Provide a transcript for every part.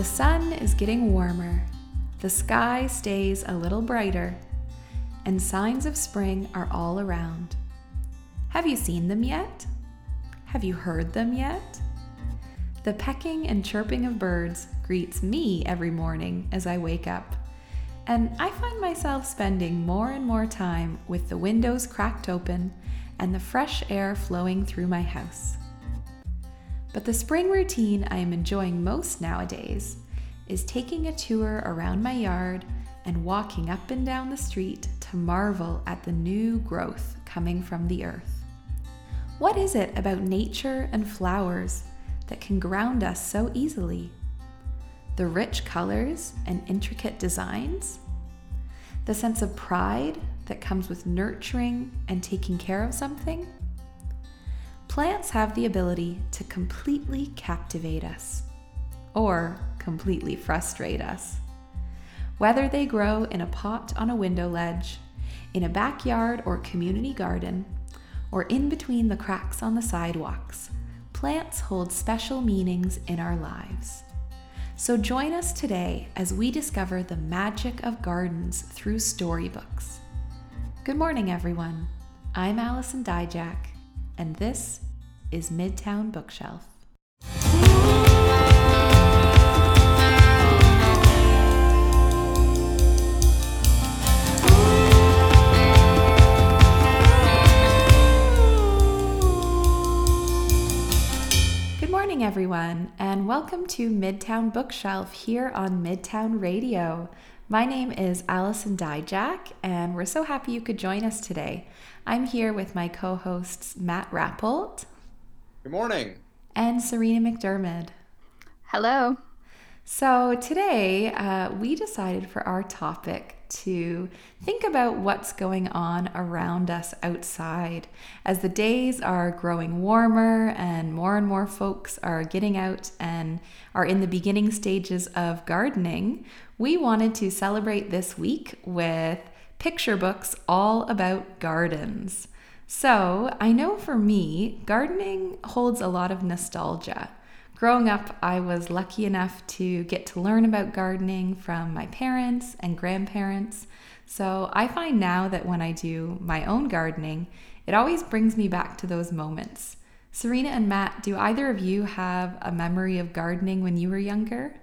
The sun is getting warmer, the sky stays a little brighter, and signs of spring are all around. Have you seen them yet? Have you heard them yet? The pecking and chirping of birds greets me every morning as I wake up, and I find myself spending more and more time with the windows cracked open and the fresh air flowing through my house. But the spring routine I am enjoying most nowadays is taking a tour around my yard and walking up and down the street to marvel at the new growth coming from the earth. What is it about nature and flowers that can ground us so easily? The rich colors and intricate designs? The sense of pride that comes with nurturing and taking care of something? Plants have the ability to completely captivate us or completely frustrate us. Whether they grow in a pot on a window ledge, in a backyard or community garden, or in between the cracks on the sidewalks, plants hold special meanings in our lives. So join us today as we discover the magic of gardens through storybooks. Good morning, everyone. I'm Allison Dyjach and this is Midtown Bookshelf. Good morning, everyone, and welcome to Midtown Bookshelf here on Midtown Radio. My name is Allison Dyjach, and we're so happy you could join us today. I'm here with my co hosts, Matt Rappolt. Good morning. And Serena McDiarmid. Hello. So, today uh, we decided for our topic to think about what's going on around us outside. As the days are growing warmer and more and more folks are getting out and are in the beginning stages of gardening, we wanted to celebrate this week with picture books all about gardens. So, I know for me, gardening holds a lot of nostalgia. Growing up, I was lucky enough to get to learn about gardening from my parents and grandparents. So, I find now that when I do my own gardening, it always brings me back to those moments. Serena and Matt, do either of you have a memory of gardening when you were younger?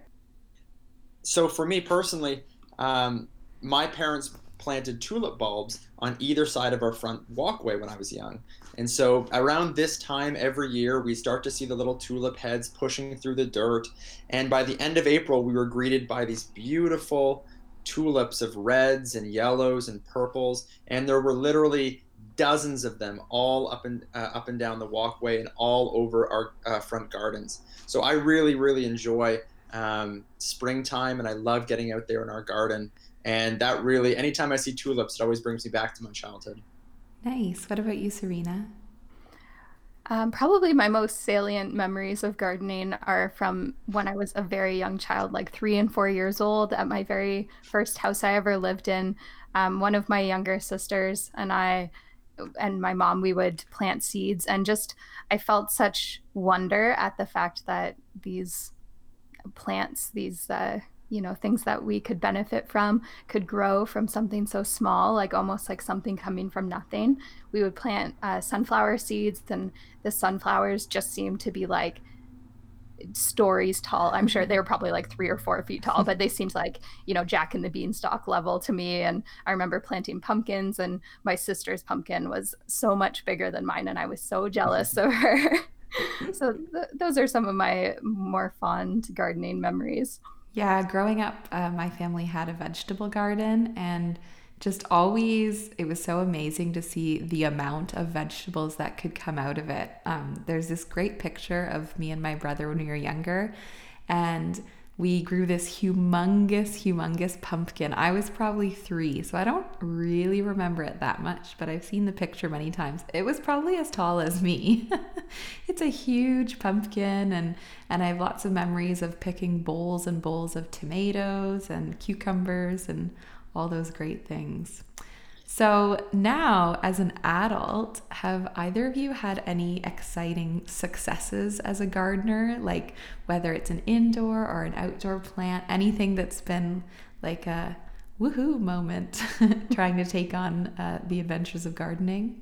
So for me personally, um, my parents planted tulip bulbs on either side of our front walkway when I was young. And so around this time every year, we start to see the little tulip heads pushing through the dirt. And by the end of April, we were greeted by these beautiful tulips of reds and yellows and purples. And there were literally dozens of them all up and uh, up and down the walkway and all over our uh, front gardens. So I really, really enjoy um, springtime, and I love getting out there in our garden. And that really, anytime I see tulips, it always brings me back to my childhood. Nice. What about you, Serena? Um, probably my most salient memories of gardening are from when I was a very young child, like three and four years old, at my very first house I ever lived in. Um, one of my younger sisters and I and my mom, we would plant seeds, and just I felt such wonder at the fact that these plants, these uh, you know things that we could benefit from, could grow from something so small, like almost like something coming from nothing. We would plant uh, sunflower seeds, and the sunflowers just seemed to be like stories tall. I'm sure they were probably like three or four feet tall, but they seemed like, you know, Jack and the Beanstalk level to me. And I remember planting pumpkins, and my sister's pumpkin was so much bigger than mine, and I was so jealous of her. so th- those are some of my more fond gardening memories. Yeah, growing up, uh, my family had a vegetable garden and just always it was so amazing to see the amount of vegetables that could come out of it. Um, there's this great picture of me and my brother when we were younger and we grew this humongous humongous pumpkin. I was probably three so i don't really remember it that much but i've seen the picture many times. It was probably as tall as me. It's a huge pumpkin and and i have lots of memories of picking bowls and bowls of tomatoes and cucumbers and all those great things. So now, as an adult, have either of you had any exciting successes as a gardener? Like whether it's an indoor or an outdoor plant, anything that's been like a woohoo moment trying to take on uh, the adventures of gardening?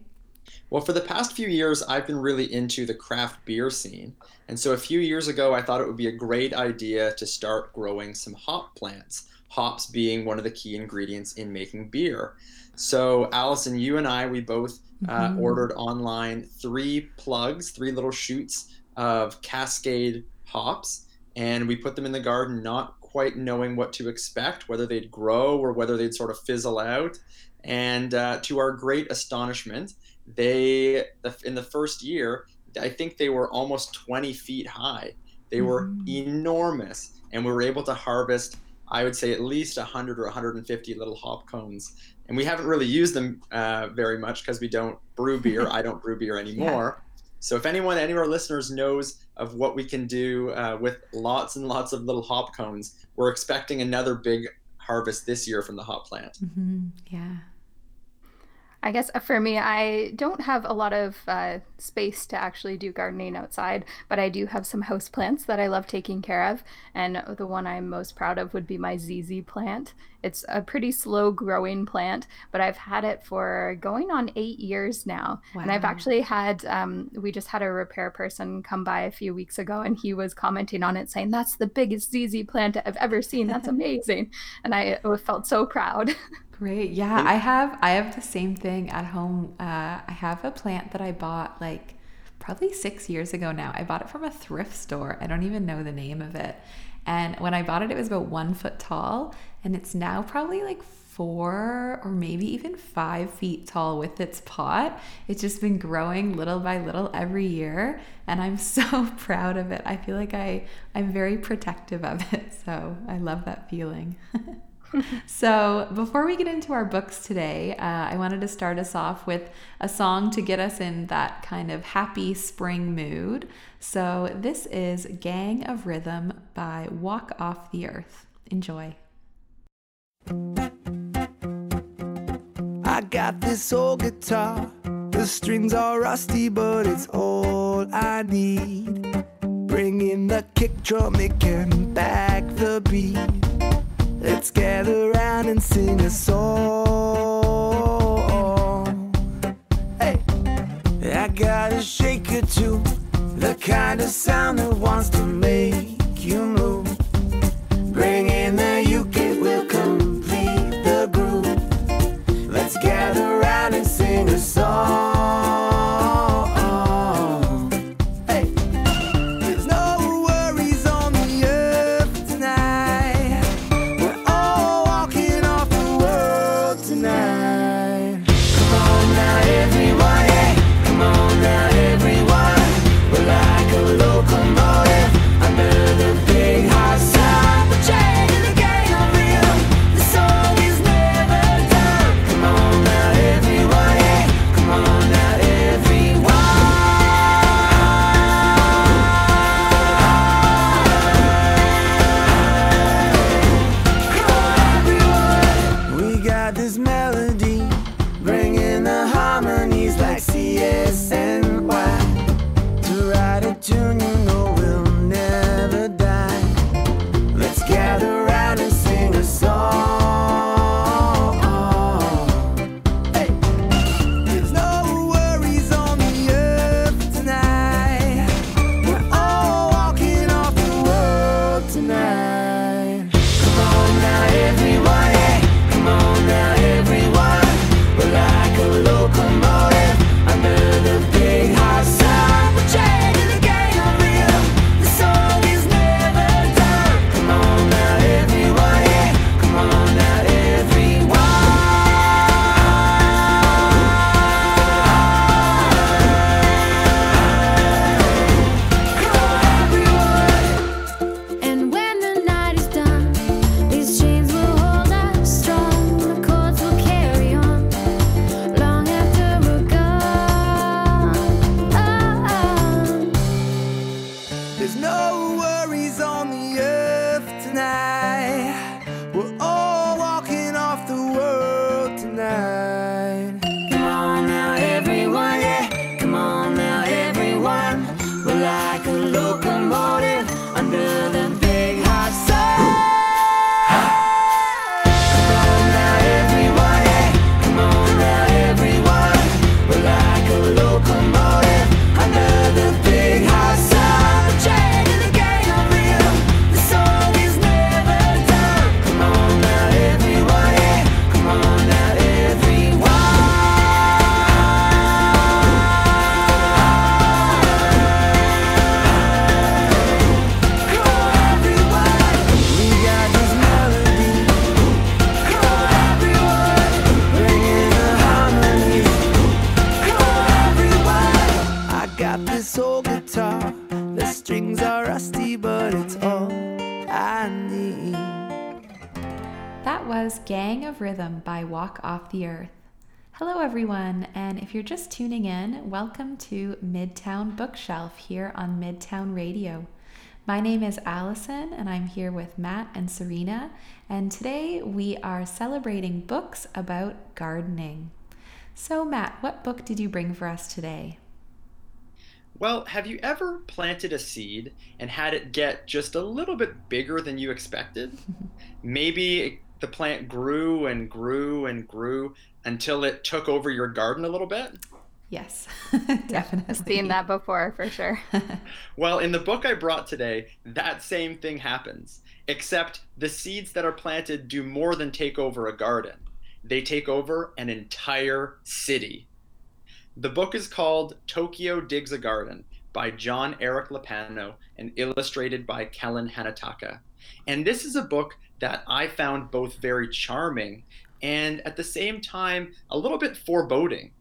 Well, for the past few years, I've been really into the craft beer scene. And so a few years ago, I thought it would be a great idea to start growing some hop plants, hops being one of the key ingredients in making beer. So, Allison, you and I, we both uh, mm-hmm. ordered online three plugs, three little shoots of Cascade hops, and we put them in the garden, not quite knowing what to expect, whether they'd grow or whether they'd sort of fizzle out. And uh, to our great astonishment, they, in the first year, I think they were almost 20 feet high. They were mm-hmm. enormous, and we were able to harvest, I would say, at least 100 or 150 little hop cones and we haven't really used them uh, very much because we don't brew beer. I don't brew beer anymore. Yeah. So if anyone, any of our listeners knows of what we can do uh, with lots and lots of little hop cones, we're expecting another big harvest this year from the hop plant. Mm-hmm. Yeah. I guess uh, for me, I don't have a lot of uh, space to actually do gardening outside, but I do have some house plants that I love taking care of. And the one I'm most proud of would be my ZZ plant. It's a pretty slow growing plant, but I've had it for going on eight years now. Wow. And I've actually had, um, we just had a repair person come by a few weeks ago and he was commenting on it saying, That's the biggest ZZ plant I've ever seen. That's amazing. and I felt so proud. Great. Yeah, I have I have the same thing at home. Uh, I have a plant that I bought like probably six years ago now. I bought it from a thrift store. I don't even know the name of it. And when I bought it, it was about one foot tall, and it's now probably like four or maybe even five feet tall with its pot. It's just been growing little by little every year, and I'm so proud of it. I feel like I I'm very protective of it, so I love that feeling. so, before we get into our books today, uh, I wanted to start us off with a song to get us in that kind of happy spring mood. So, this is Gang of Rhythm by Walk Off the Earth. Enjoy. I got this old guitar. The strings are rusty, but it's all I need. Bring in the kick drum, it can back the beat. Let's gather around and sing a song. Hey, I got a shaker too, the kind of sound that wants to make just tuning in, welcome to Midtown Bookshelf here on Midtown Radio. My name is Allison, and I'm here with Matt and Serena, and today we are celebrating books about gardening. So, Matt, what book did you bring for us today? Well, have you ever planted a seed and had it get just a little bit bigger than you expected? Maybe the plant grew and grew and grew until it took over your garden a little bit? Yes, definitely. I've seen that before for sure. well, in the book I brought today, that same thing happens, except the seeds that are planted do more than take over a garden, they take over an entire city. The book is called Tokyo Digs a Garden by Jon-Erik Lappano and illustrated by Kellen Hatanaka. And this is a book that I found both very charming and at the same time a little bit foreboding.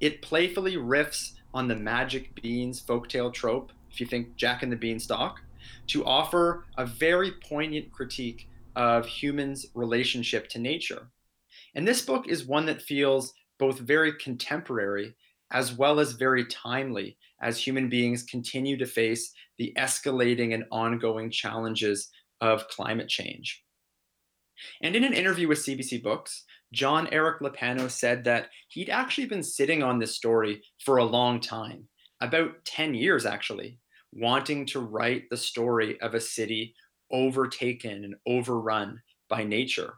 It playfully riffs on the magic beans folktale trope, if you think Jack and the Beanstalk, to offer a very poignant critique of humans' relationship to nature. And this book is one that feels both very contemporary as well as very timely as human beings continue to face the escalating and ongoing challenges of climate change. And in an interview with CBC Books, Jon-Erik Lappano said that he'd actually been sitting on this story for a long time, about 10 years actually, wanting to write the story of a city overtaken and overrun by nature.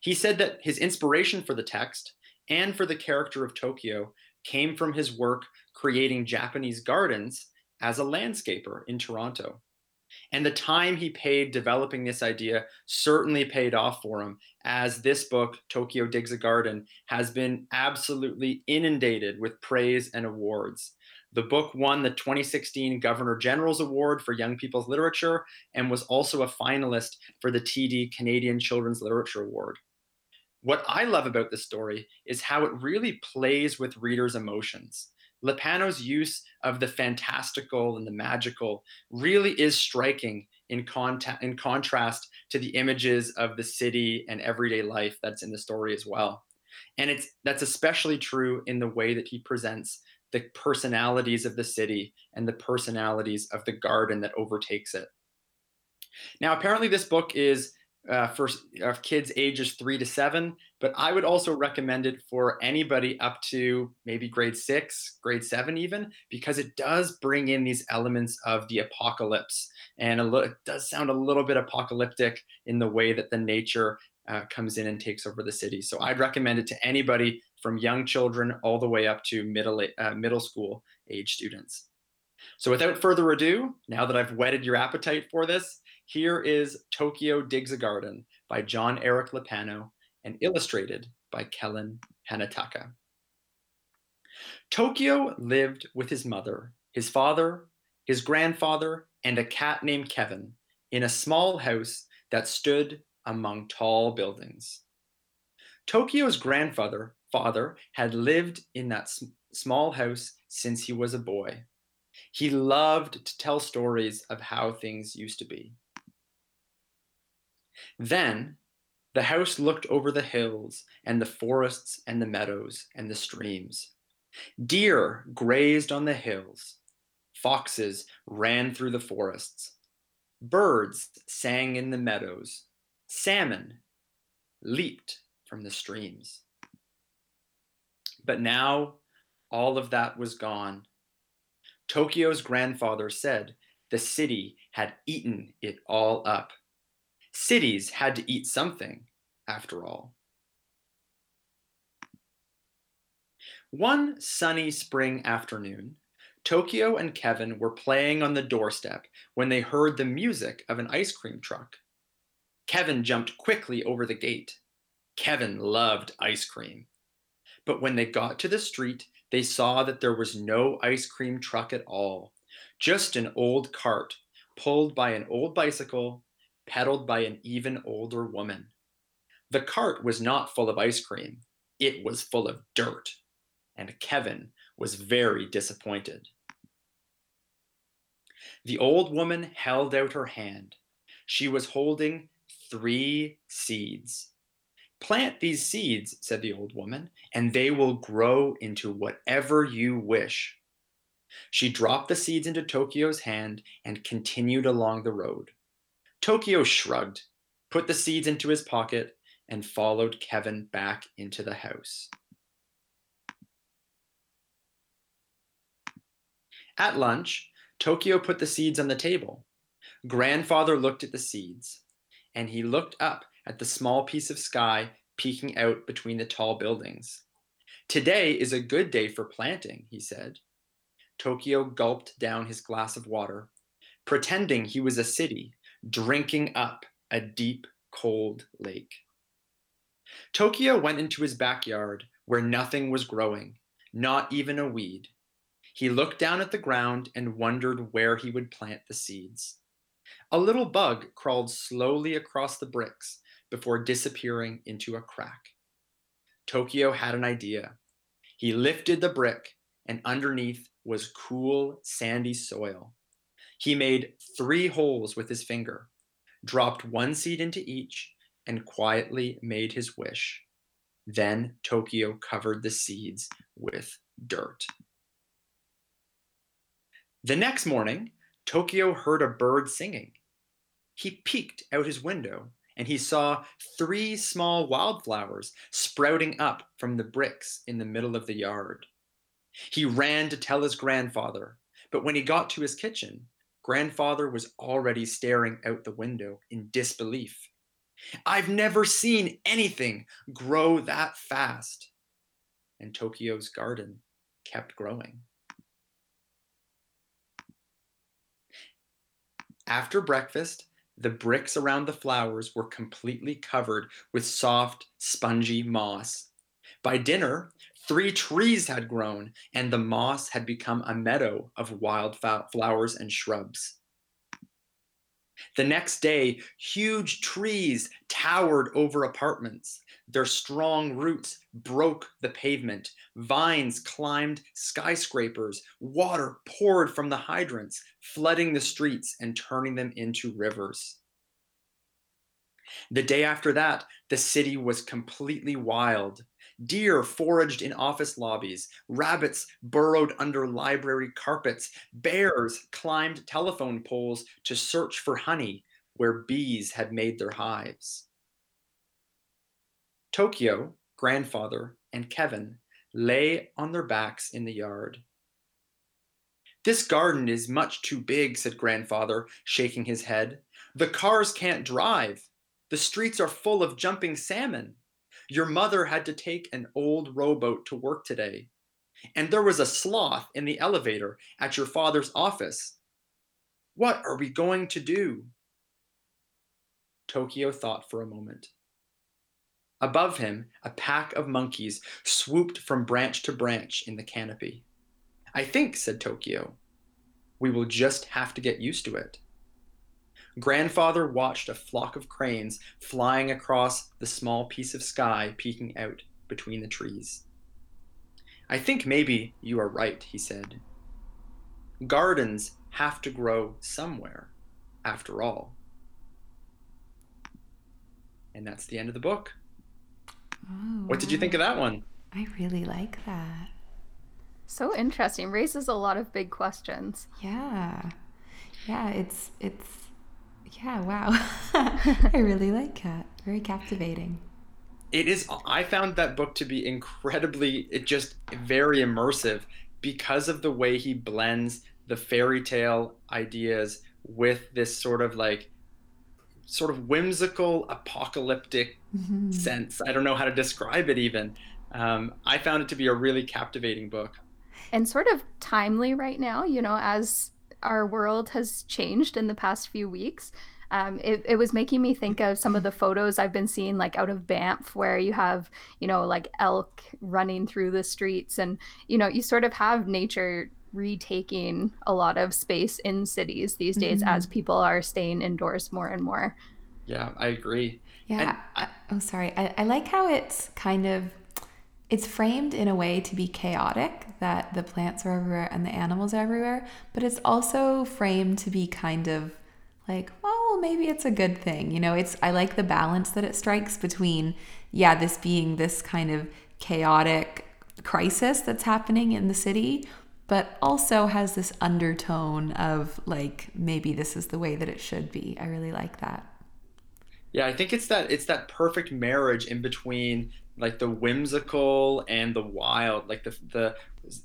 He said that his inspiration for the text and for the character of Tokyo came from his work creating Japanese gardens as a landscaper in Toronto. And the time he paid developing this idea certainly paid off for him, as this book, Tokyo Digs a Garden, has been absolutely inundated with praise and awards. The book won the 2016 Governor General's Award for Young People's Literature and was also a finalist for the TD Canadian Children's Literature Award what I love about this story is how it really plays with readers' emotions. Lappano's use of the fantastical and the magical really is striking in, in contrast to the images of the city and everyday life that's in the story as well. And it's that's especially true in the way that he presents the personalities of the city and the personalities of the garden that overtakes it. Now, apparently, this book is uh, for uh, kids ages three to seven, but I would also recommend it for anybody up to maybe grade six, grade seven, even, because it does bring in these elements of the apocalypse. And lo- it does sound a little bit apocalyptic in the way that the nature uh, comes in and takes over the city. So I'd recommend it to anybody from young children all the way up to middle, uh, middle school age students. So without further ado, now that I've whetted your appetite for this, here is Tokyo Digs a Garden by Jon-Erik Lappano and illustrated by Kellen Hatanaka. Tokyo lived with his mother, his father, his grandfather, and a cat named Kevin in a small house that stood among tall buildings. Tokyo's grandfather, father, had lived in that small house since he was a boy. He loved to tell stories of how things used to be. Then the house looked over the hills and the forests and the meadows and the streams. Deer grazed on the hills. Foxes ran through the forests. Birds sang in the meadows. Salmon leaped from the streams. But now all of that was gone. Tokyo's grandfather said the city had eaten it all up. Cities had to eat something, after all. One sunny spring afternoon, Tokyo and Kevin were playing on the doorstep when they heard the music of an ice cream truck. Kevin jumped quickly over the gate. Kevin loved ice cream. But when they got to the street, they saw that there was no ice cream truck at all, just an old cart pulled by an old bicycle pedaled by an even older woman. The cart was not full of ice cream, it was full of dirt, and Kevin was very disappointed. The old woman held out her hand. She was holding three seeds. Plant these seeds, said the old woman, and they will grow into whatever you wish. She dropped the seeds into Tokyo's hand and continued along the road. Tokyo shrugged, put the seeds into his pocket, and followed Kevin back into the house. At lunch, Tokyo put the seeds on the table. Grandfather looked at the seeds, and he looked up at the small piece of sky peeking out between the tall buildings. Today is a good day for planting, he said. Tokyo gulped down his glass of water, pretending he was a city, drinking up a deep, cold lake. Tokyo went into his backyard where nothing was growing, not even a weed. He looked down at the ground and wondered where he would plant the seeds. A little bug crawled slowly across the bricks before disappearing into a crack. Tokyo had an idea. He lifted the brick, and underneath was cool, sandy soil. He made three holes with his finger, dropped one seed into each, and quietly made his wish. Then Tokyo covered the seeds with dirt. The next morning, Tokyo heard a bird singing. He peeked out his window and he saw three small wildflowers sprouting up from the bricks in the middle of the yard. He ran to tell his grandfather, but when he got to his kitchen, grandfather was already staring out the window in disbelief. I've never seen anything grow that fast. And Tokyo's garden kept growing. After breakfast, the bricks around the flowers were completely covered with soft, spongy moss. By dinner, three trees had grown, and the moss had become a meadow of wild flowers and shrubs. The next day, huge trees towered over apartments. Their strong roots broke the pavement. Vines climbed skyscrapers. Water poured from the hydrants, flooding the streets and turning them into rivers. The day after that, the city was completely wild. Deer foraged in office lobbies, rabbits burrowed under library carpets, bears climbed telephone poles to search for honey where bees had made their hives. Tokyo, grandfather, and Kevin lay on their backs in the yard. This garden is much too big, said grandfather, shaking his head. The cars can't drive. The streets are full of jumping salmon. Your mother had to take an old rowboat to work today. And there was a sloth in the elevator at your father's office. What are we going to do? Tokyo thought for a moment. Above him, a pack of monkeys swooped from branch to branch in the canopy. I think, said Tokyo, we will just have to get used to it. Grandfather watched a flock of cranes flying across the small piece of sky peeking out between the trees. I think maybe you are right, he said. Gardens have to grow somewhere, after all. And that's the end of the book. Oh, what did you think of that one? Oh, I really like that. So interesting. Raises a lot of big questions. Yeah. Yeah, it's it's yeah, wow. I really like Cat. Very captivating. It is I found that book to be incredibly it just very immersive because of the way he blends the fairy tale ideas with this sort of like sort of whimsical apocalyptic mm-hmm. sense. I don't know how to describe it even. Um, I found it to be a really captivating book. And sort of timely right now, you know, as our world has changed in the past few weeks. Um, it, it was making me think of some of the photos I've been seeing, like out of Banff, where you have, you know, like elk running through the streets. And, you know, you sort of have nature retaking a lot of space in cities these days mm-hmm. as people are staying indoors more and more. Yeah, I agree. Yeah. I, oh, sorry. I, I like how it's kind of it's framed in a way to be chaotic that the plants are everywhere and the animals are everywhere but it's also framed to be kind of like well maybe it's a good thing. You know, it's I like the balance that it strikes between, yeah, this being this kind of chaotic crisis that's happening in the city, but also has this undertone of like maybe this is the way that it should be. I really like that. Yeah, I think it's that it's that perfect marriage in between like the whimsical and the wild. Like the the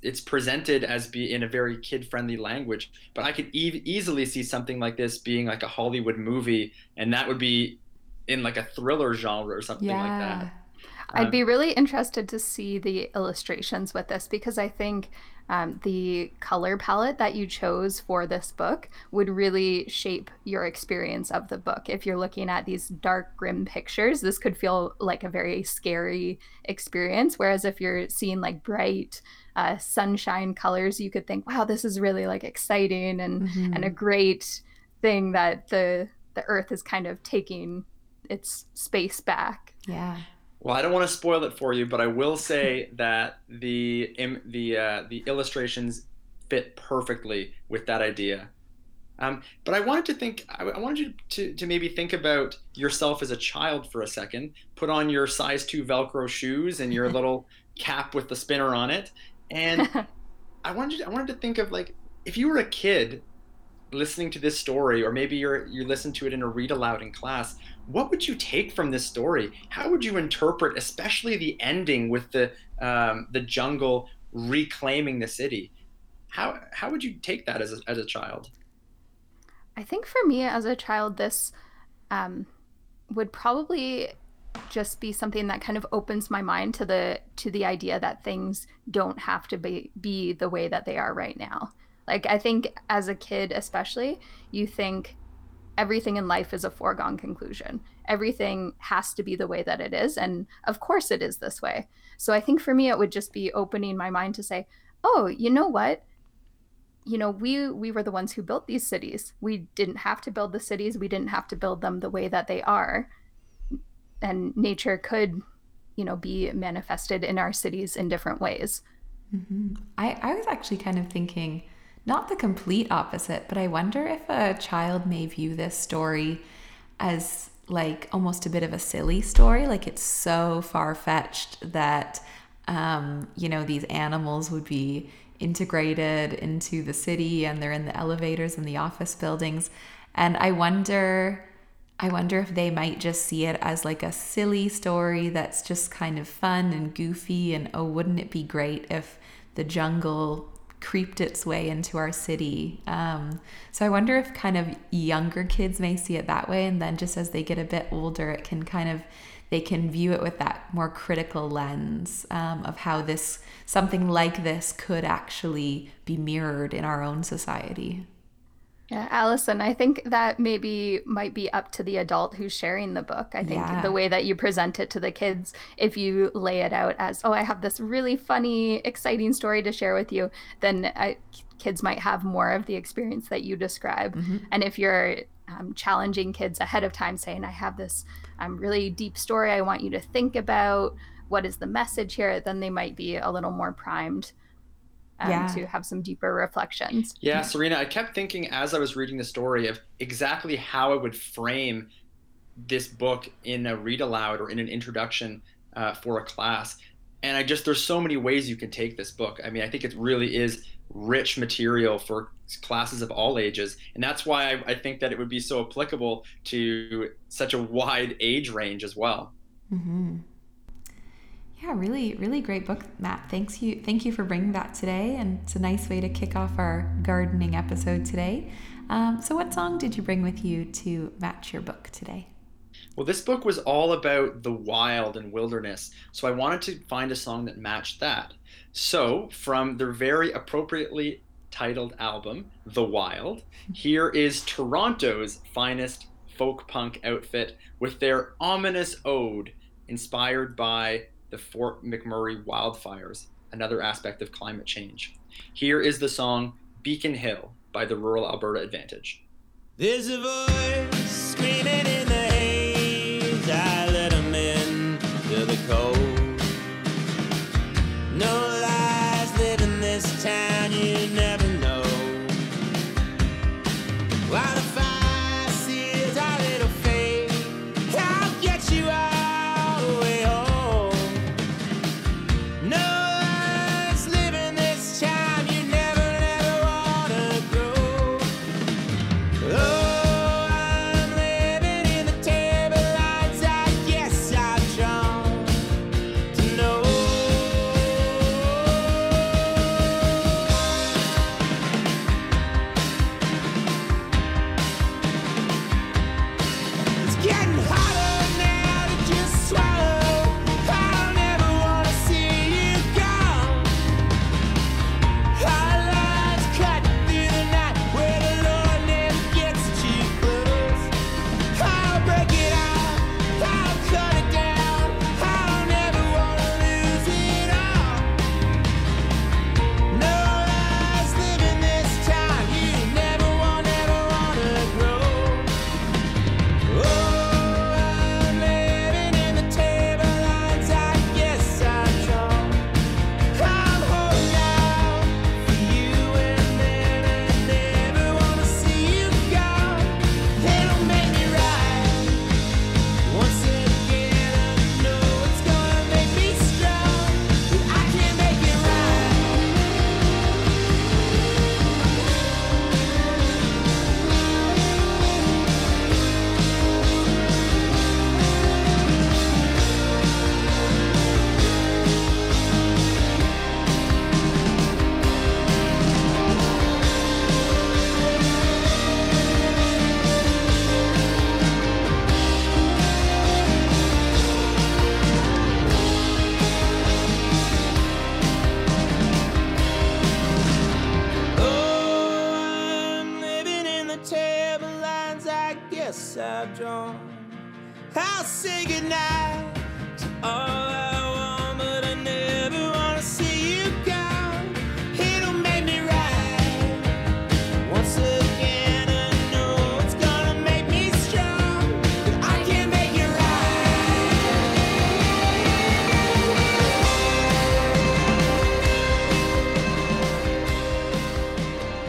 it's presented as be in a very kid friendly language, but I could e- easily see something like this being like a Hollywood movie, and that would be in like a thriller genre or something yeah. like that. I'd be um, really interested to see the illustrations with this because I think um, the color palette that you chose for this book would really shape your experience of the book. If you're looking at these dark, grim pictures, this could feel like a very scary experience. Whereas if you're seeing like bright, uh, sunshine colors, you could think, wow, this is really like exciting and mm-hmm. and a great thing that the the earth is kind of taking its space back. Yeah. Well, I don't want to spoil it for you, but I will say that the the uh, the illustrations fit perfectly with that idea. Um, but I wanted to think, I wanted you to, to maybe think about yourself as a child for a second. Put on your size two Velcro shoes and your little cap with the spinner on it, and I wanted you, I wanted to think of like if you were a kid listening to this story, or maybe you're you listen to it in a read aloud in class what would you take from this story? How would you interpret, especially the ending with the um, the jungle reclaiming the city? How how would you take that as a, as a child? I think for me as a child, this um, would probably just be something that kind of opens my mind to the to the idea that things don't have to be be the way that they are right now. Like I think as a kid especially, you think everything in life is a foregone conclusion. Everything has to be the way that it is. And of course, it is this way. So I think for me, it would just be opening my mind to say, oh, you know what? You know, we we were the ones who built these cities. We didn't have to build the cities. We didn't have to build them the way that they are. And nature could, you know, be manifested in our cities in different ways. Mm-hmm. I, I was actually kind of thinking, not the complete opposite, but I wonder if a child may view this story as like almost a bit of a silly story. Like it's so far fetched that, um, you know, these animals would be integrated into the city and they're in the elevators and the office buildings. And I wonder. I wonder if they might just see it as like a silly story that's just kind of fun and goofy. And oh, wouldn't it be great if the jungle creeped its way into our city. Um, so I wonder if kind of younger kids may see it that way, and then just as they get a bit older, it can kind of they can view it with that more critical lens um, of how this something like this could actually be mirrored in our own society. Yeah, Allison, I think that maybe might be up to the adult who's sharing the book. I think yeah. the way that you present it to the kids, if you lay it out as, oh, I have this really funny, exciting story to share with you, then I, kids might have more of the experience that you describe. Mm-hmm. And if you're um, challenging kids ahead of time, saying, I have this um, really deep story I want you to think about, what is the message here, then they might be a little more primed um, yeah. to have some deeper reflections. Yeah, Serena, I kept thinking as I was reading the story of exactly how I would frame this book in a read aloud or in an introduction uh, for a class. And I just, there's so many ways you can take this book. I mean, I think it really is rich material for classes of all ages. And that's why I, I think that it would be so applicable to such a wide age range as well. Mm-hmm. Yeah, really, really great book, Matt. Thanks you, thank you for bringing that today, and it's a nice way to kick off our gardening episode today. Um, so, what song did you bring with you to match your book today? Well, this book was all about the wild and wilderness, so I wanted to find a song that matched that. So, from their very appropriately titled album, The Wild, here is Toronto's finest folk punk outfit with their ominous ode inspired by the Fort McMurray wildfires, another aspect of climate change. Here is the song Beacon Hill by the Rural Alberta Advantage. There's a voice screaming in the haze. I let him in to the cold. No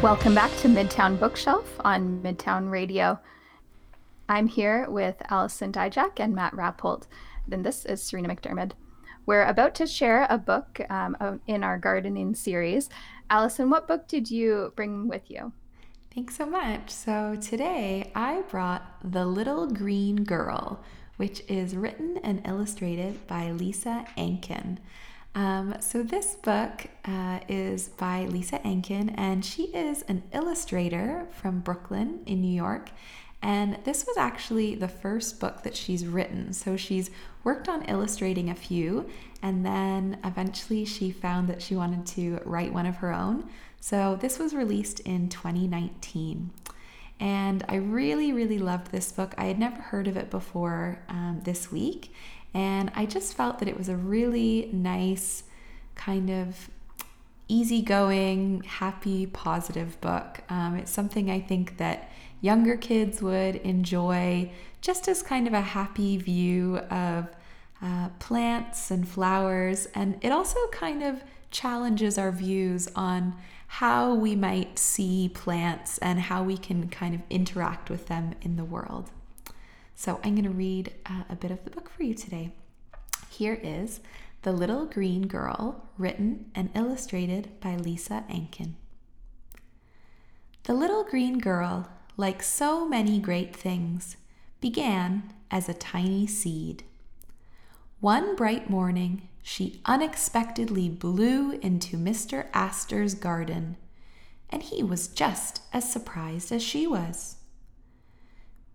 Welcome back to Midtown Bookshelf on Midtown Radio. I'm here with Allison Dyjach and Matt Rappolt, and this is Serena McDiarmid. We're about to share a book um, in our gardening series. Allison, what book did you bring with you? Thanks so much. So today I brought The Little Green Girl, which is written and illustrated by Lisa Ankin. Um, so this book uh, is by Lisa Ankin, and she is an illustrator from Brooklyn in New York. And this was actually the first book that she's written. So she's worked on illustrating a few, and then eventually she found that she wanted to write one of her own. So this was released in 2019. And I really, really loved this book. I had never heard of it before um, this week. And I just felt that it was a really nice, kind of easygoing, happy, positive book. Um, it's something I think that younger kids would enjoy, just as kind of a happy view of uh, plants and flowers. And it also kind of challenges our views on how we might see plants and how we can kind of interact with them in the world. So I'm going to read uh, a bit of the book for you today. Here is The Little Green Girl, written and illustrated by Lisa Ankin. The little green girl, like so many great things, began as a tiny seed. One bright morning, she unexpectedly blew into Mr. Aster's garden, and he was just as surprised as she was.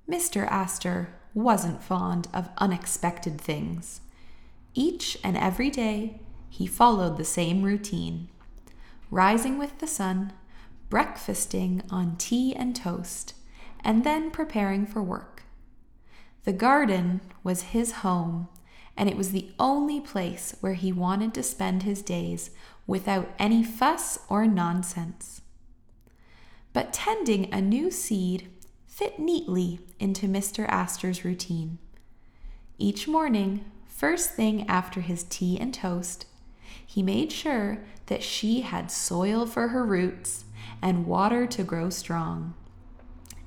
Mr. Aster wasn't fond of unexpected things. Each and every day, he followed the same routine rising with the sun, breakfasting on tea and toast, and then preparing for work. The garden was his home, and it was the only place where he wanted to spend his days without any fuss or nonsense. But tending a new seed fit neatly into Mr. Aster's routine. Each morning, first thing after his tea and toast, he made sure that she had soil for her roots and water to grow strong.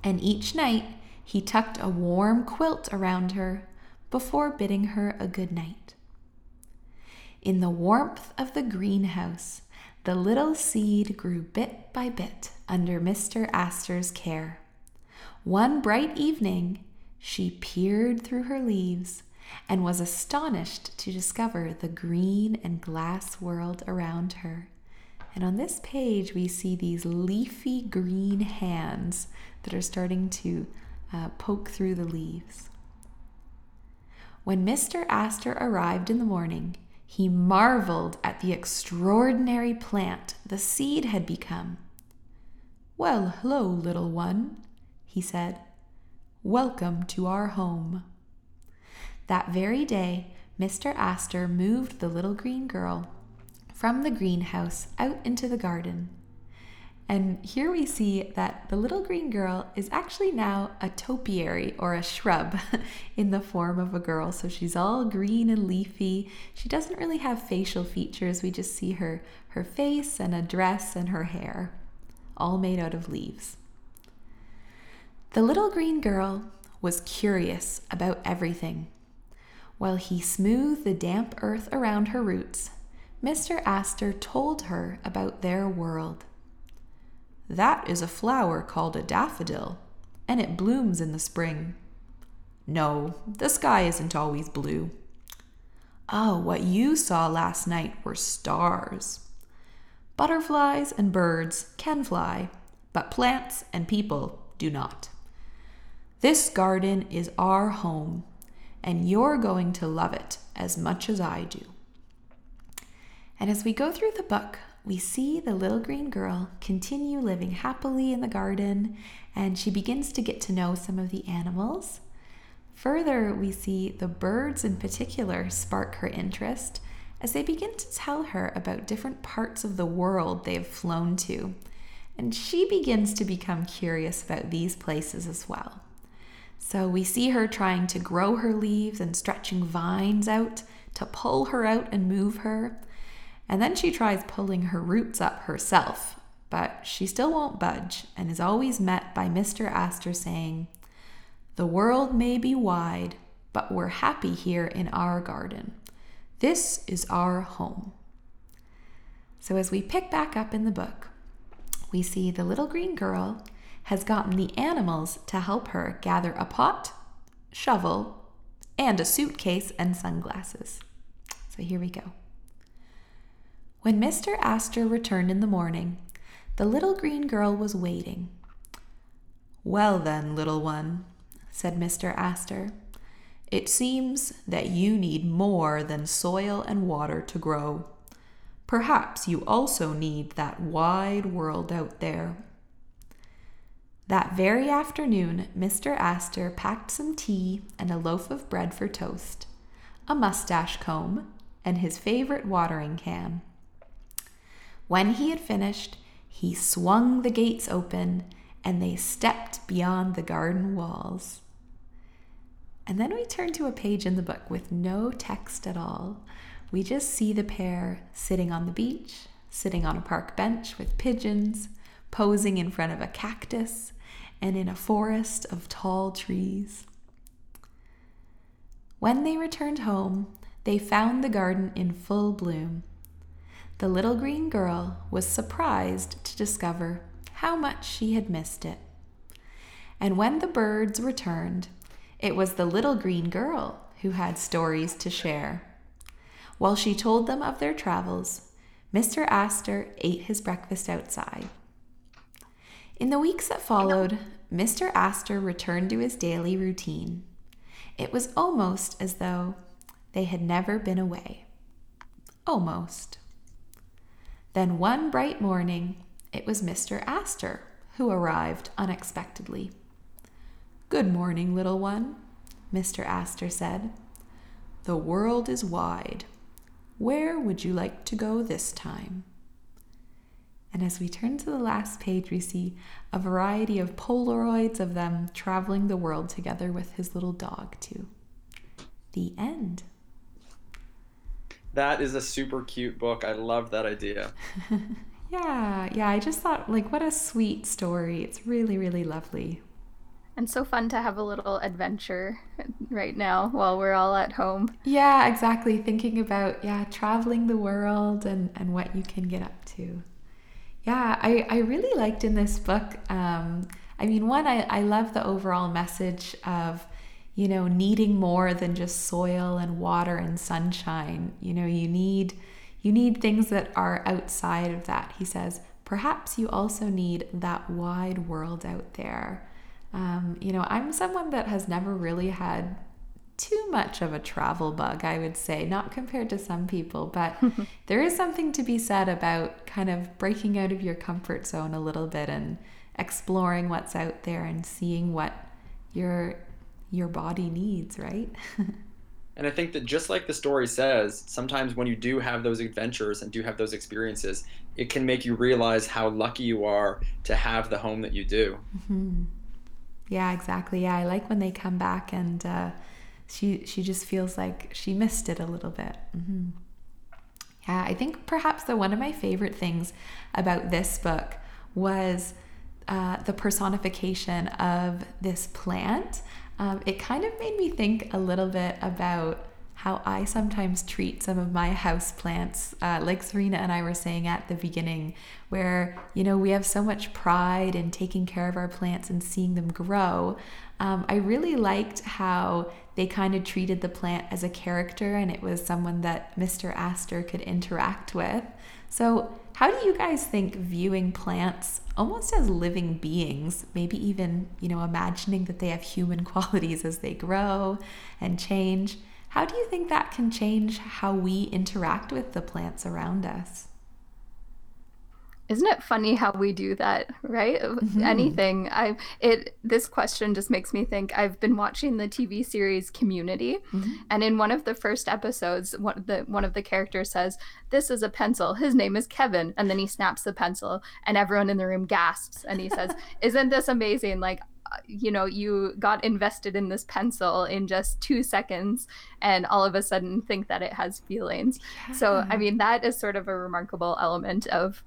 And each night, he tucked a warm quilt around her before bidding her a good night. In the warmth of the greenhouse, the little seed grew bit by bit under Mr. Aster's care. One bright evening, she peered through her leaves and was astonished to discover the green and glass world around her. And on this page, we see these leafy green hands that are starting to uh, poke through the leaves. When Mr. Aster arrived in the morning, he marveled at the extraordinary plant the seed had become. Well, hello, little one, he said. Welcome to our home. That very day, Mr. Aster moved the little green girl from the greenhouse out into the garden. And here we see that the little green girl is actually now a topiary or a shrub in the form of a girl. So she's all green and leafy. She doesn't really have facial features. We just see her her face and a dress and her hair, all made out of leaves. The little green girl was curious about everything. While he smoothed the damp earth around her roots, Mr. Aster told her about their world. That is a flower called a daffodil, and it blooms in the spring. No, the sky isn't always blue. Oh, what you saw last night were stars. Butterflies and birds can fly, but plants and people do not. This garden is our home, and you're going to love it as much as I do. And as we go through the book, we see the little green girl continue living happily in the garden, and she begins to get to know some of the animals. Further, we see the birds in particular spark her interest as they begin to tell her about different parts of the world they've flown to. And she begins to become curious about these places as well. So we see her trying to grow her leaves and stretching vines out to pull her out and move her. And then she tries pulling her roots up herself, but she still won't budge and is always met by Mr. Aster saying, The world may be wide, but we're happy here in our garden. This is our home. So as we pick back up in the book, we see the little green girl has gotten the animals to help her gather a pot, shovel, and a suitcase and sunglasses. So here we go. When Mr. Aster returned in the morning, the little green girl was waiting. Well, then, little one, said Mr. Aster, it seems that you need more than soil and water to grow. Perhaps you also need that wide world out there. That very afternoon, Mr. Aster packed some tea and a loaf of bread for toast, a mustache comb, and his favorite watering can. When he had finished, he swung the gates open and they stepped beyond the garden walls. And then we turn to a page in the book with no text at all. We just see the pair sitting on the beach, sitting on a park bench with pigeons, posing in front of a cactus, and in a forest of tall trees. When they returned home, they found the garden in full bloom. The little green girl was surprised to discover how much she had missed it. And when the birds returned, it was the little green girl who had stories to share. While she told them of their travels, Mr. Aster ate his breakfast outside. In the weeks that followed, Mr. Aster returned to his daily routine. It was almost as though they had never been away. Almost. Then one bright morning, it was Mr. Aster who arrived unexpectedly. Good morning, little one, Mr. Aster said. The world is wide. Where would you like to go this time? And as we turn to the last page, we see a variety of Polaroids of them traveling the world together with his little dog, too. The end. That is a super cute book. I love that idea. yeah, yeah, I just thought, like, what a sweet story. It's really, really lovely. And so fun to have a little adventure right now while we're all at home. Yeah, exactly. Thinking about, yeah, traveling the world and, and what you can get up to. Yeah, I, I really liked in this book. Um, I mean, one, I, I love the overall message of you know, needing more than just soil and water and sunshine. You know, you need you need things that are outside of that. He says, perhaps you also need that wide world out there. Um, you know, I'm someone that has never really had too much of a travel bug, I would say, not compared to some people, but there is something to be said about kind of breaking out of your comfort zone a little bit and exploring what's out there and seeing what your your body needs, right? and I think that just like the story says, sometimes when you do have those adventures and do have those experiences, it can make you realize how lucky you are to have the home that you do. Mm-hmm. Yeah, exactly. Yeah, I like when they come back and uh, she she just feels like she missed it a little bit. Mm-hmm. Yeah, I think perhaps the one of my favorite things about this book was uh, the personification of this plant um, it kind of made me think a little bit about how I sometimes treat some of my house plants, uh, like Serena and I were saying at the beginning, where you know we have so much pride in taking care of our plants and seeing them grow. Um, I really liked how they kind of treated the plant as a character, and it was someone that Mr. Aster could interact with. So, how do you guys think viewing plants almost as living beings, maybe even, you know, imagining that they have human qualities as they grow and change. How do you think that can change how we interact with the plants around us? Isn't it funny how we do that right? Mm-hmm. anything. I it this question just makes me think. I've been watching the tv series community mm-hmm. and in one of the first episodes one of the one of the characters says this is a pencil. His name is kevin. And then he snaps the pencil and everyone in the room gasps and he says isn't this amazing? Like uh, you know you got invested in this pencil in just two seconds and all of a sudden think that it has feelings. Yeah. so i mean that is sort of a remarkable element of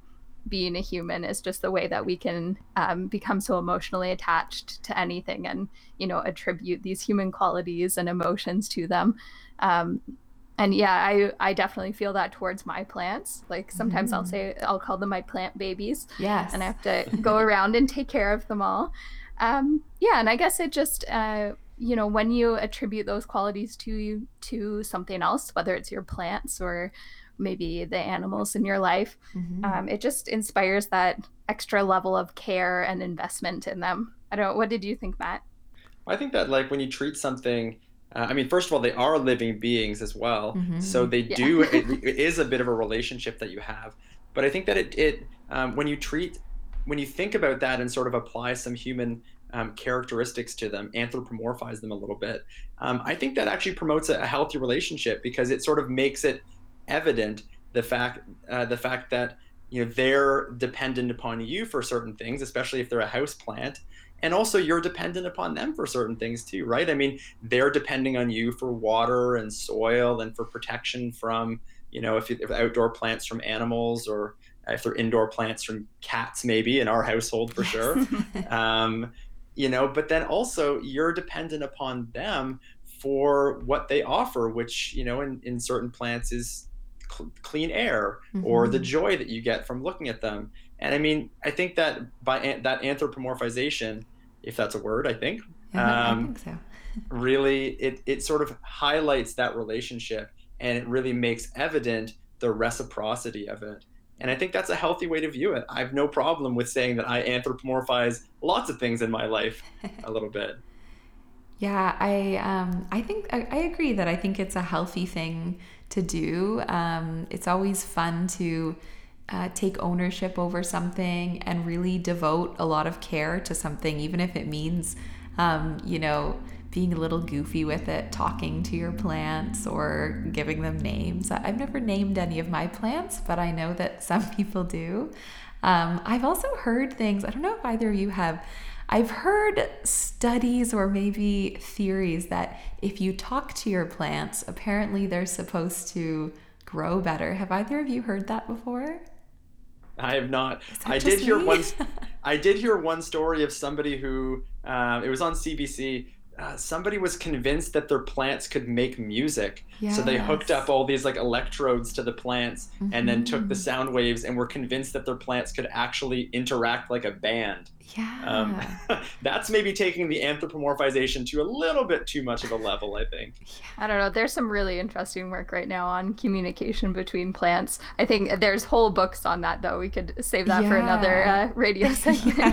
being a human is just the way that we can um, become so emotionally attached to anything and you know attribute these human qualities and emotions to them. Um, and yeah i i definitely feel that towards my plants. Like sometimes mm. i'll say i'll call them my plant babies. Yes. And i have to go around and take care of them all. Um, yeah and i guess it just uh, you know when you attribute those qualities to you to something else whether it's your plants or maybe the animals in your life. Mm-hmm. Um, it just inspires that extra level of care and investment in them. I don't. What did you think, Matt? I think that like when you treat something. Uh, I mean, first of all, they are living beings as well, mm-hmm. so they yeah. do. It, it is a bit of a relationship that you have, but I think that it, it um, when you treat, when you think about that and sort of apply some human um, characteristics to them, anthropomorphize them a little bit. Um, I think that actually promotes a, a, healthy relationship because it sort of makes it evident the fact uh, the fact that you know they're dependent upon you for certain things, especially if they're a house plant, and also you're dependent upon them for certain things too, right? I mean, they're depending on you for water and soil and for protection from you know if, if outdoor plants from animals or if they're indoor plants from cats maybe in our household for sure um, you know but then also you're dependent upon them for what they offer which you know in, in certain plants is cl- clean air mm-hmm. or the mm-hmm. joy that you get from looking at them. And I mean, I think that by an- that anthropomorphization, if that's a word, I think, yeah, um, I think so. really, it, it sort of highlights that relationship and it really makes evident the reciprocity of it. And I think that's a healthy way to view it. I have no problem with saying that I anthropomorphize lots of things in my life a little bit. Yeah, I um, I think I, I, agree that I think it's a healthy thing to do. Um, it's always fun to uh, take ownership over something and really devote a lot of care to something, even if it means, um, you know, being a little goofy with it, talking to your plants or giving them names. I've never named any of my plants, but I know that some people do. Um, I've also heard things, I don't know if either of you have I've heard studies or maybe theories that if you talk to your plants, apparently they're supposed to grow better. Have either of you heard that before? I have not. I did hear one. I did hear one story of somebody who uh, it was on CBC uh, somebody was convinced that their plants could make music. Yes. So they hooked up all these like electrodes to the plants mm-hmm. and then took the mm-hmm. sound waves and were convinced that their plants could actually interact like a band. Yeah. Um, that's maybe taking the anthropomorphization to a little bit too much of a level, I think. I don't know. There's some really interesting work right now on communication between plants. I think there's whole books on that, though. We could save that yeah. for another uh, radio segment. yeah,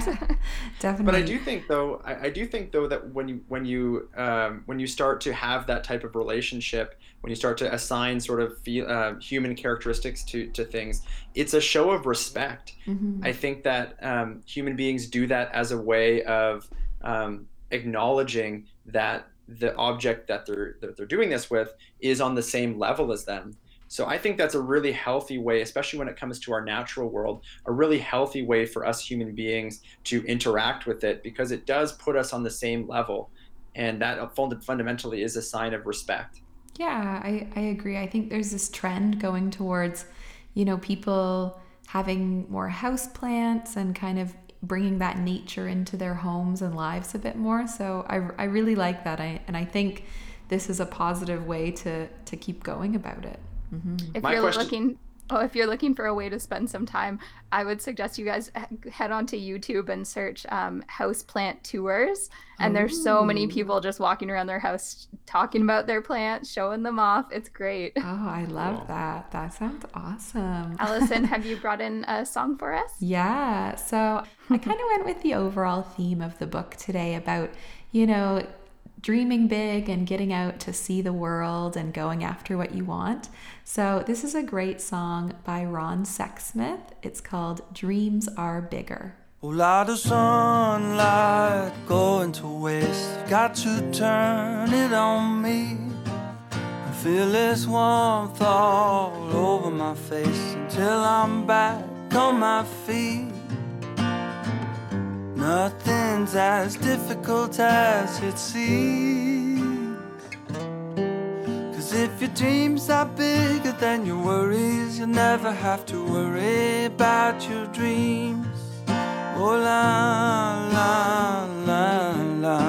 definitely. But I do think, though, I, I, do think though that when you when you um, when you start to have that type of relationship, when you start to assign sort of feel, uh, human characteristics to to things, it's a show of respect. Mm-hmm. I think that um, human beings do that as a way of um, acknowledging that the object that they're that they're doing this with is on the same level as them. So I think that's a really healthy way, especially when it comes to our natural world, a really healthy way for us human beings to interact with it because it does put us on the same level, and that fundamentally is a sign of respect. Yeah, I, I agree. I think there's this trend going towards, you know, people having more house plants and kind of bringing that nature into their homes and lives a bit more. So I, I really like that. I, and I think this is a positive way to, to keep going about it. Mm-hmm. If My you're question- looking Oh, if you're looking for a way to spend some time, I would suggest you guys head onto YouTube and search um, house plant tours. And Ooh. there's so many people just walking around their house talking about their plants, showing them off. It's great. Oh, I love that. That sounds awesome. Allison, have you brought in a song for us? Yeah. So I kind of went with the overall theme of the book today about, you know, dreaming big and getting out to see the world and going after what you want. So, this is a great song by Ron Sexsmith. It's called Dreams Are Bigger. A lot of sunlight going to waste. Got to turn it on me. I feel this warmth all over my face until I'm back on my feet. Nothing's as difficult as it seems. Cause if your dreams are bigger than your worries, you'll never have to worry about your dreams. Oh la la la la.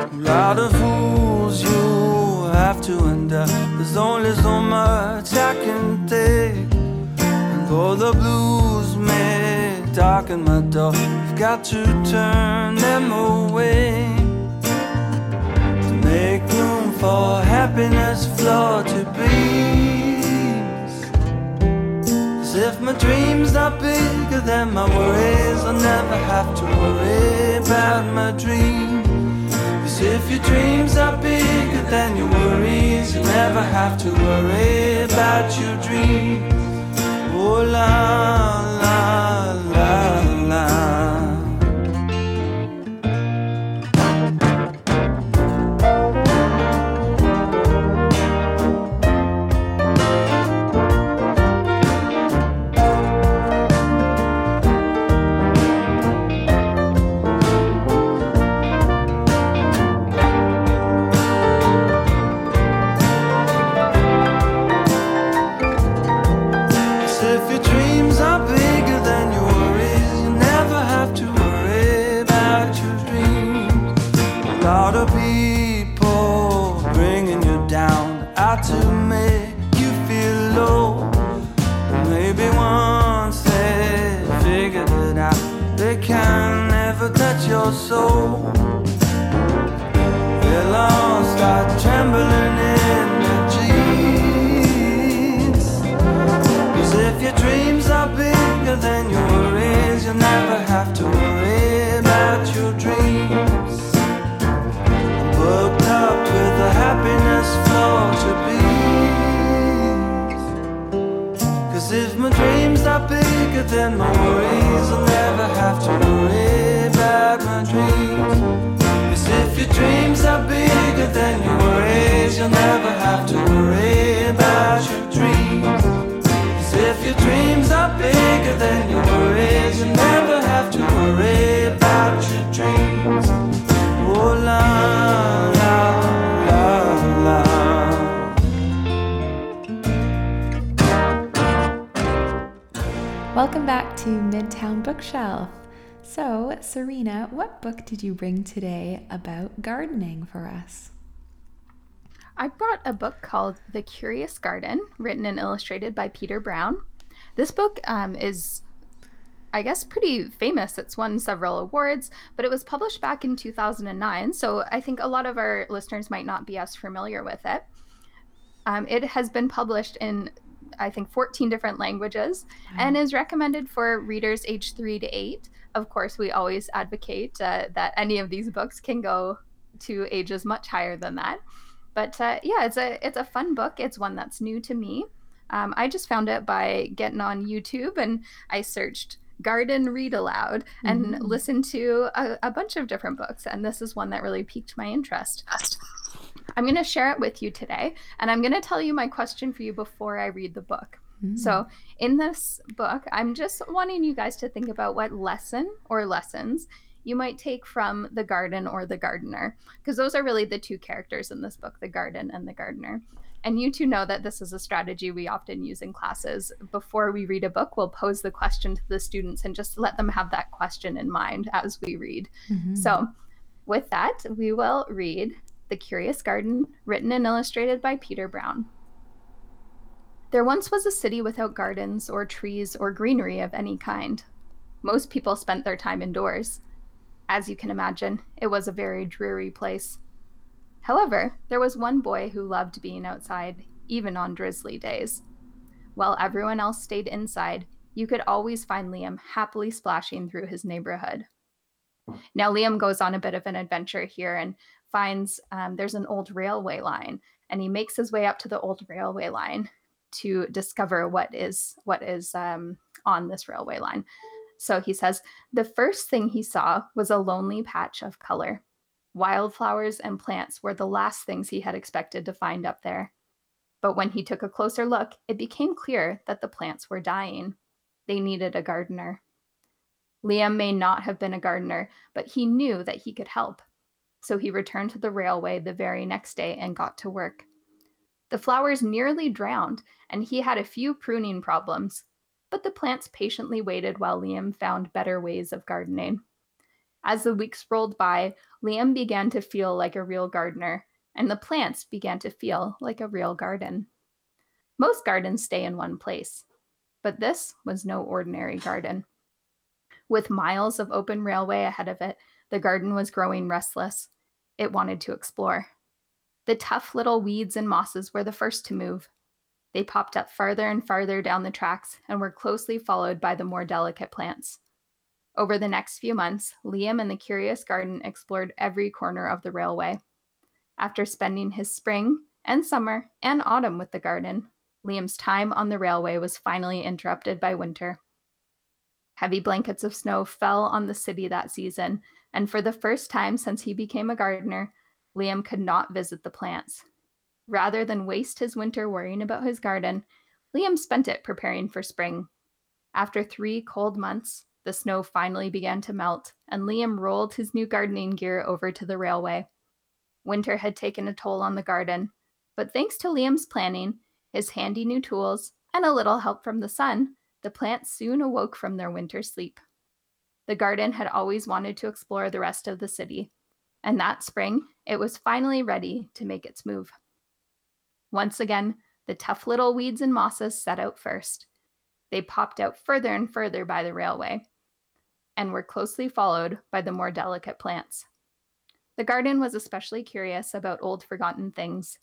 A lot of fools you have to endure. There's only so much I can take. And though the blues darken my door, I've got to turn them away. To make room for happiness, floor to breeze. Cause if my dreams are bigger than my worries, I'll never have to worry about my dreams. If your dreams are bigger than your worries, you never have to worry about your dreams. Oh la la Bookshelf. So, Serena, what book did you bring today about gardening for us? I brought a book called The Curious Garden, written and illustrated by Peter Brown. This book um, is, I guess, pretty famous. It's won several awards, but it was published back in 2009. So I think a lot of our listeners might not be as familiar with it. Um, it has been published in, I think, 14 different languages and is recommended for readers age three to eight. Of course, we always advocate uh, that any of these books can go to ages much higher than that. But uh, yeah it's a it's a fun book. It's one that's new to me. Um, i just found it by getting on youtube and i searched garden read aloud and Mhm. listened to a, a bunch of different books. And this is one that really piqued my interest i'm going to share it with you today and i'm going to tell you my question for you before i read the book so, in this book, I'm just wanting you guys to think about what lesson or lessons you might take from the garden or the gardener, because those are really the two characters in this book the garden and the gardener. And you two know that this is a strategy we often use in classes. Before we read a book, we'll pose the question to the students and just let them have that question in mind as we read. Mhm. So, with that, we will read The Curious Garden, written and illustrated by Peter Brown. There once was a city without gardens or trees or greenery of any kind. Most people spent their time indoors. As you can imagine, it was a very dreary place. However, there was one boy who loved being outside, even on drizzly days. While everyone else stayed inside, you could always find Liam happily splashing through his neighborhood. Now, Liam goes on a bit of an adventure here and finds um, there's an old railway line, and he makes his way up to the old railway line to discover what is what is um, on this railway line. So he says the first thing he saw was a lonely patch of color. Wildflowers and plants were the last things he had expected to find up there. But when he took a closer look, it became clear that the plants were dying. They needed a gardener. Liam may not have been a gardener, but he knew that he could help. So he returned to the railway the very next day and got to work. The flowers nearly drowned, and he had a few pruning problems, but the plants patiently waited while Liam found better ways of gardening. As the weeks rolled by, Liam began to feel like a real gardener, and the plants began to feel like a real garden. Most gardens stay in one place, but this was no ordinary garden. With miles of open railway ahead of it, the garden was growing restless. It wanted to explore. The tough little weeds and mosses were the first to move. They popped up farther and farther down the tracks and were closely followed by the more delicate plants. Over the next few months, Liam and the Curious Garden explored every corner of the railway. After spending his spring and summer and autumn with the garden, Liam's time on the railway was finally interrupted by winter. Heavy blankets of snow fell on the city that season, and for the first time since he became a gardener, Liam could not visit the plants. Rather than waste his winter worrying about his garden, Liam spent it preparing for spring. After three cold months, the snow finally began to melt, and Liam rolled his new gardening gear over to the railway. Winter had taken a toll on the garden, but thanks to Liam's planning, his handy new tools, and a little help from the sun, the plants soon awoke from their winter sleep. The garden had always wanted to explore the rest of the city, and that spring it was finally ready to make its move. Once again, the tough little weeds and mosses set out first. They popped out further and further by the railway and were closely followed by the more delicate plants. The garden was especially curious about old forgotten things.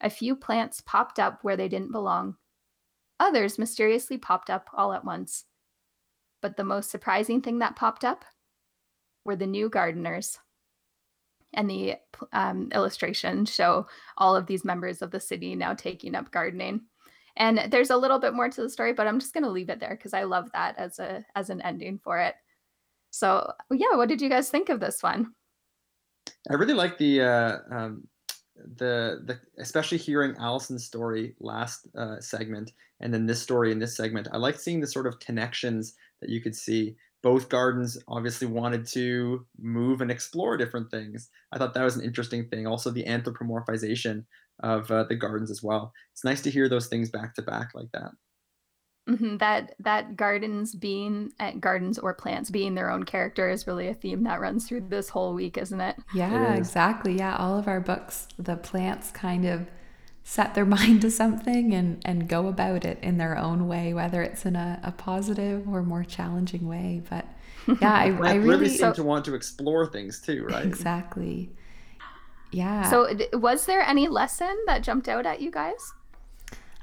A few plants popped up where they didn't belong. Others mysteriously popped up all at once. But the most surprising thing that popped up were the new gardeners. And the um, illustration show all of these members of the city now taking up gardening. And there's a little bit more to the story but i'm just going to leave it there because i love that as a as an ending for it. So yeah what did you guys think of this one? I really like the uh um the the especially hearing allison's story last uh, segment and then this story in this segment. I like seeing the sort of connections that you could see both gardens obviously wanted to move and explore different things. I thought that was an interesting thing. Also, the anthropomorphization of uh, the gardens as well. It's nice to hear those things back to back like that. Mm-hmm. That that gardens being uh, gardens or plants being their own character is really a theme that runs through this whole week, isn't it? Yeah, it exactly. Yeah, all of our books, the plants kind of set their mind to something and, and go about it in their own way, whether it's in a, a positive or more challenging way. But yeah, I, I really seem so, to want to explore things too, right? Exactly. Yeah. So, was there any lesson that jumped out at you guys?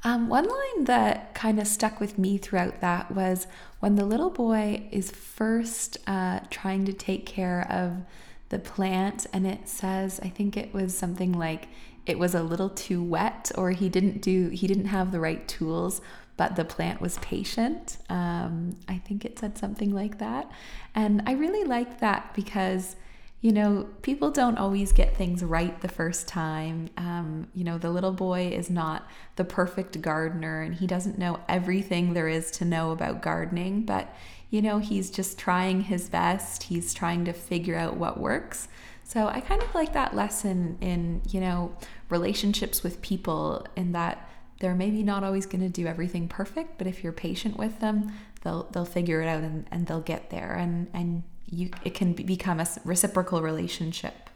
Um, one line that kind of stuck with me throughout that was when the little boy is first uh, trying to take care of the plant, and it says, I think it was something like, it was a little too wet or he didn't do he didn't have the right tools but the plant was patient. Um, i think it said something like that. And i really like that because you know people don't always get things right the first time. Um, you know the little boy is not the perfect gardener and he doesn't know everything there is to know about gardening but you know he's just trying his best. He's trying to figure out what works so I kind of like that lesson in, you know, relationships with people in that they're maybe not always going to do everything perfect, but if you're patient with them, they'll they'll figure it out and, and they'll get there and and you it can be, become a reciprocal relationship.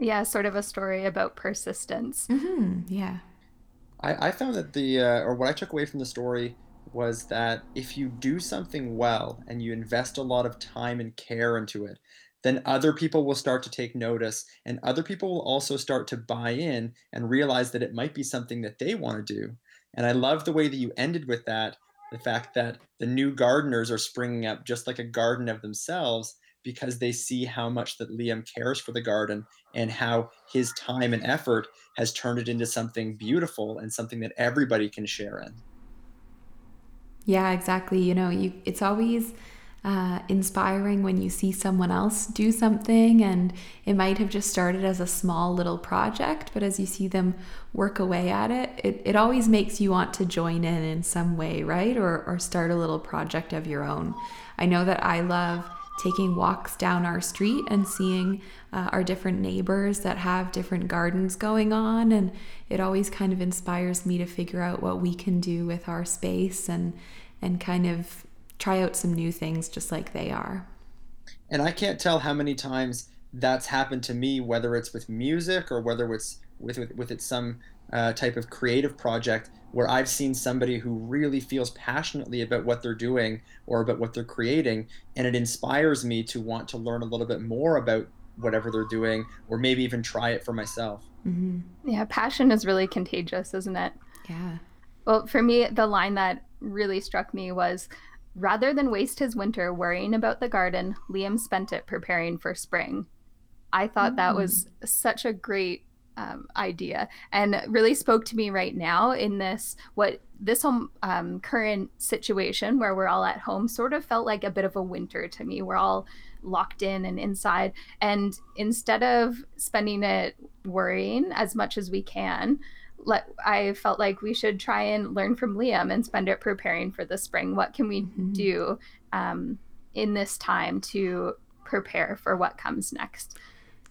Yeah, sort of a story about persistence. Mm-hmm. Yeah. I, I found that the uh, or what I took away from the story was that if you do something well and you invest a lot of time and care into it, then other people will start to take notice and other people will also start to buy in and realize that it might be something that they want to do. And I love the way that you ended with that the fact that the new gardeners are springing up just like a garden of themselves because they see how much that Liam cares for the garden and how his time and effort has turned it into something beautiful and something that everybody can share in. Yeah, exactly. You know, you it's always uh, inspiring when you see someone else do something, and it might have just started as a small little project, but as you see them work away at it, it, it always makes you want to join in in some way, right? Or, or start a little project of your own. I know that I love taking walks down our street and seeing uh, our different neighbors that have different gardens going on. And it always kind of inspires me to figure out what we can do with our space and, and kind of try out some new things just like they are. And I can't tell how many times that's happened to me, whether it's with music or whether it's with, with, with it's some uh, type of creative project where I've seen somebody who really feels passionately about what they're doing or about what they're creating, and it inspires me to want to learn a little bit more about whatever they're doing, or maybe even try it for myself. Mm-hmm. Yeah, passion is really contagious, isn't it? Yeah. Well, for me, the line that really struck me was rather than waste his winter worrying about the garden, Liam spent it preparing for spring. I thought mm. that was mm. such a great um, idea and really spoke to me right now in this what this home um, current situation where we're all at home sort of felt like a bit of a winter to me we're all locked in and inside and instead of spending it worrying as much as we can let i felt like we should try and learn from liam and spend it preparing for the spring what can we mm-hmm. do um, in this time to prepare for what comes next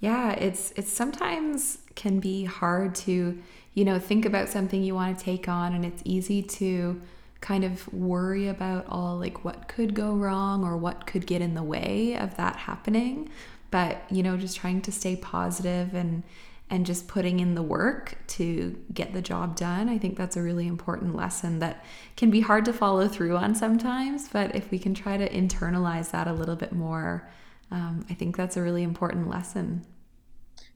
yeah, it's it's sometimes can be hard to, you know, think about something you want to take on and it's easy to kind of worry about all like what could go wrong or what could get in the way of that happening. But, you know, just trying to stay positive and and just putting in the work to get the job done. I think that's a really important lesson that can be hard to follow through on sometimes, but if we can try to internalize that a little bit more, um, I think that's a really important lesson.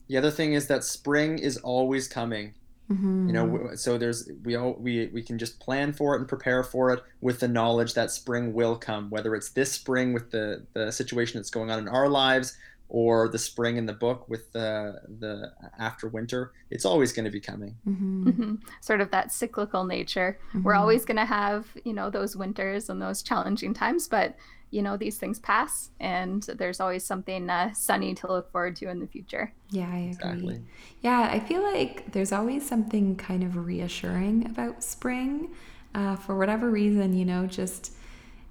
The other thing is that spring is always coming. Mm-hmm. You know, so there's we all we we can just plan for it and prepare for it with the knowledge that spring will come. Whether it's this spring with the the situation that's going on in our lives, or the spring in the book with the the after winter, it's always going to be coming. Mm-hmm. Mm-hmm. Sort of that cyclical nature. We're mm-hmm. always going to have you know those winters and those challenging times, but you know these things pass and there's always something uh, sunny to look forward to in the future yeah i agree exactly. yeah i feel like there's always something kind of reassuring about spring uh, for whatever reason you know just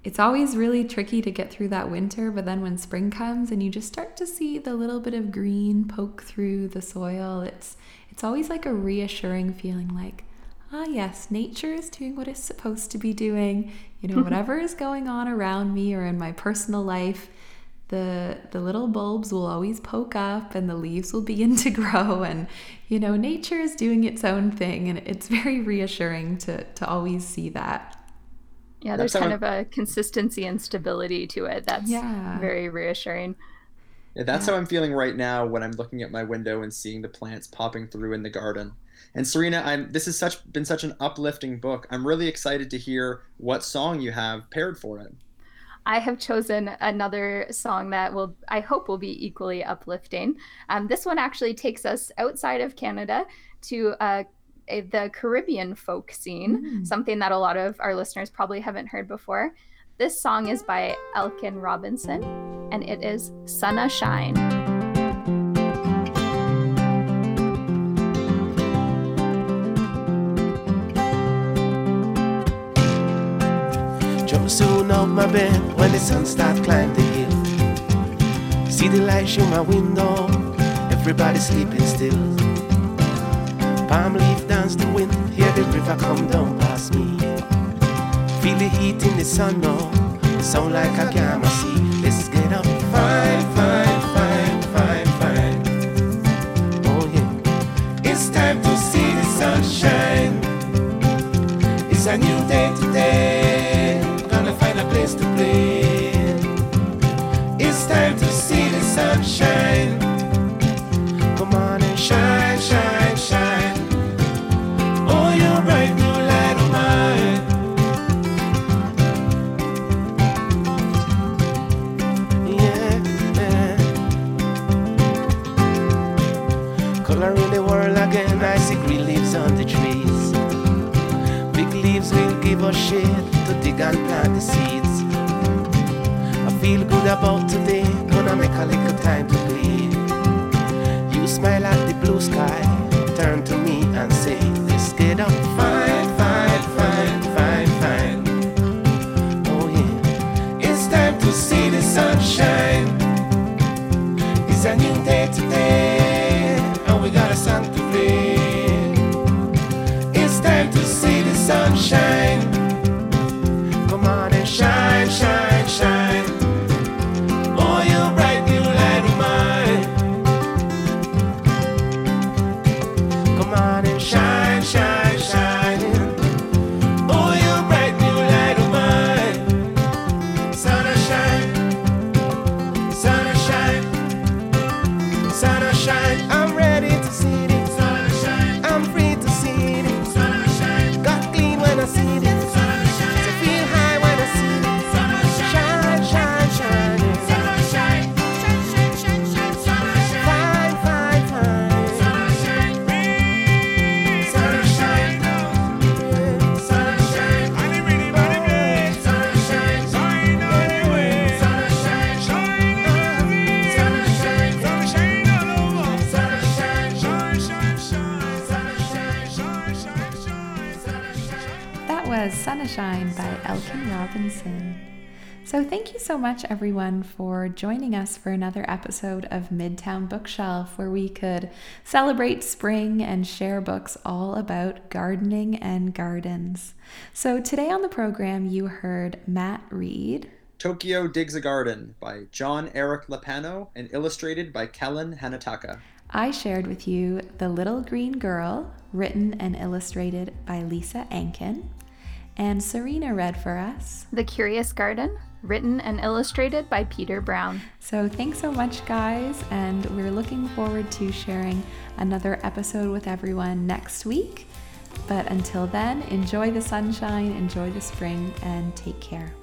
it's always really tricky to get through that winter but then when spring comes and you just start to see the little bit of green poke through the soil it's it's always like a reassuring feeling like ah yes nature is doing what it's supposed to be doing. You know whatever is going on around me or in my personal life the the little bulbs will always poke up and the leaves will begin to grow and you know nature is doing its own thing and it's very reassuring to to always see that yeah there's kind of a consistency and stability to it that's yeah. very reassuring yeah, that's yeah. how i'm feeling right now when i'm looking at my window and seeing the plants popping through in the garden and Serena, I'm this has such been such an uplifting book. I'm really excited to hear what song you have paired for it. I have chosen another song that will, I hope, will be equally uplifting. Um, this one actually takes us outside of Canada to uh, a, the Caribbean folk scene, mm. something that a lot of our listeners probably haven't heard before. This song is by Elkin Robinson, and it is Sunna Shine. soon off my bed when the sun start climb the hill. See the light through my window, everybody sleeping still. Palm leaf dance the wind, hear the river come down past me. Feel the heat in the sun now, sound like a gamma sea. Let's get up, fine, fine, to dig and plant the seeds. I feel good about today, gonna make a little time to bleed. You smile at the blue sky, turn to me and say, Let's get up, fine, fine, fine, fine, fine. Oh yeah, it's time to see the sunshine. It's a new day today, and we got a to play. It's time to see the sunshine. So much, everyone, for joining us for another episode of Midtown Bookshelf, where we could celebrate spring and share books all about gardening and gardens. So, today on the program, you heard Matt read. Tokyo Digs a Garden by Jon-Erik Lappano and illustrated by Kellen Hatanaka. I shared with you The Little Green Girl, written and illustrated by Lisa Anchin. And Serena read for us. The Curious Garden, written and illustrated by Peter Brown. So, thanks so much, guys, and we're looking forward to sharing another episode with everyone next week. But until then, enjoy the sunshine, enjoy the spring, and take care.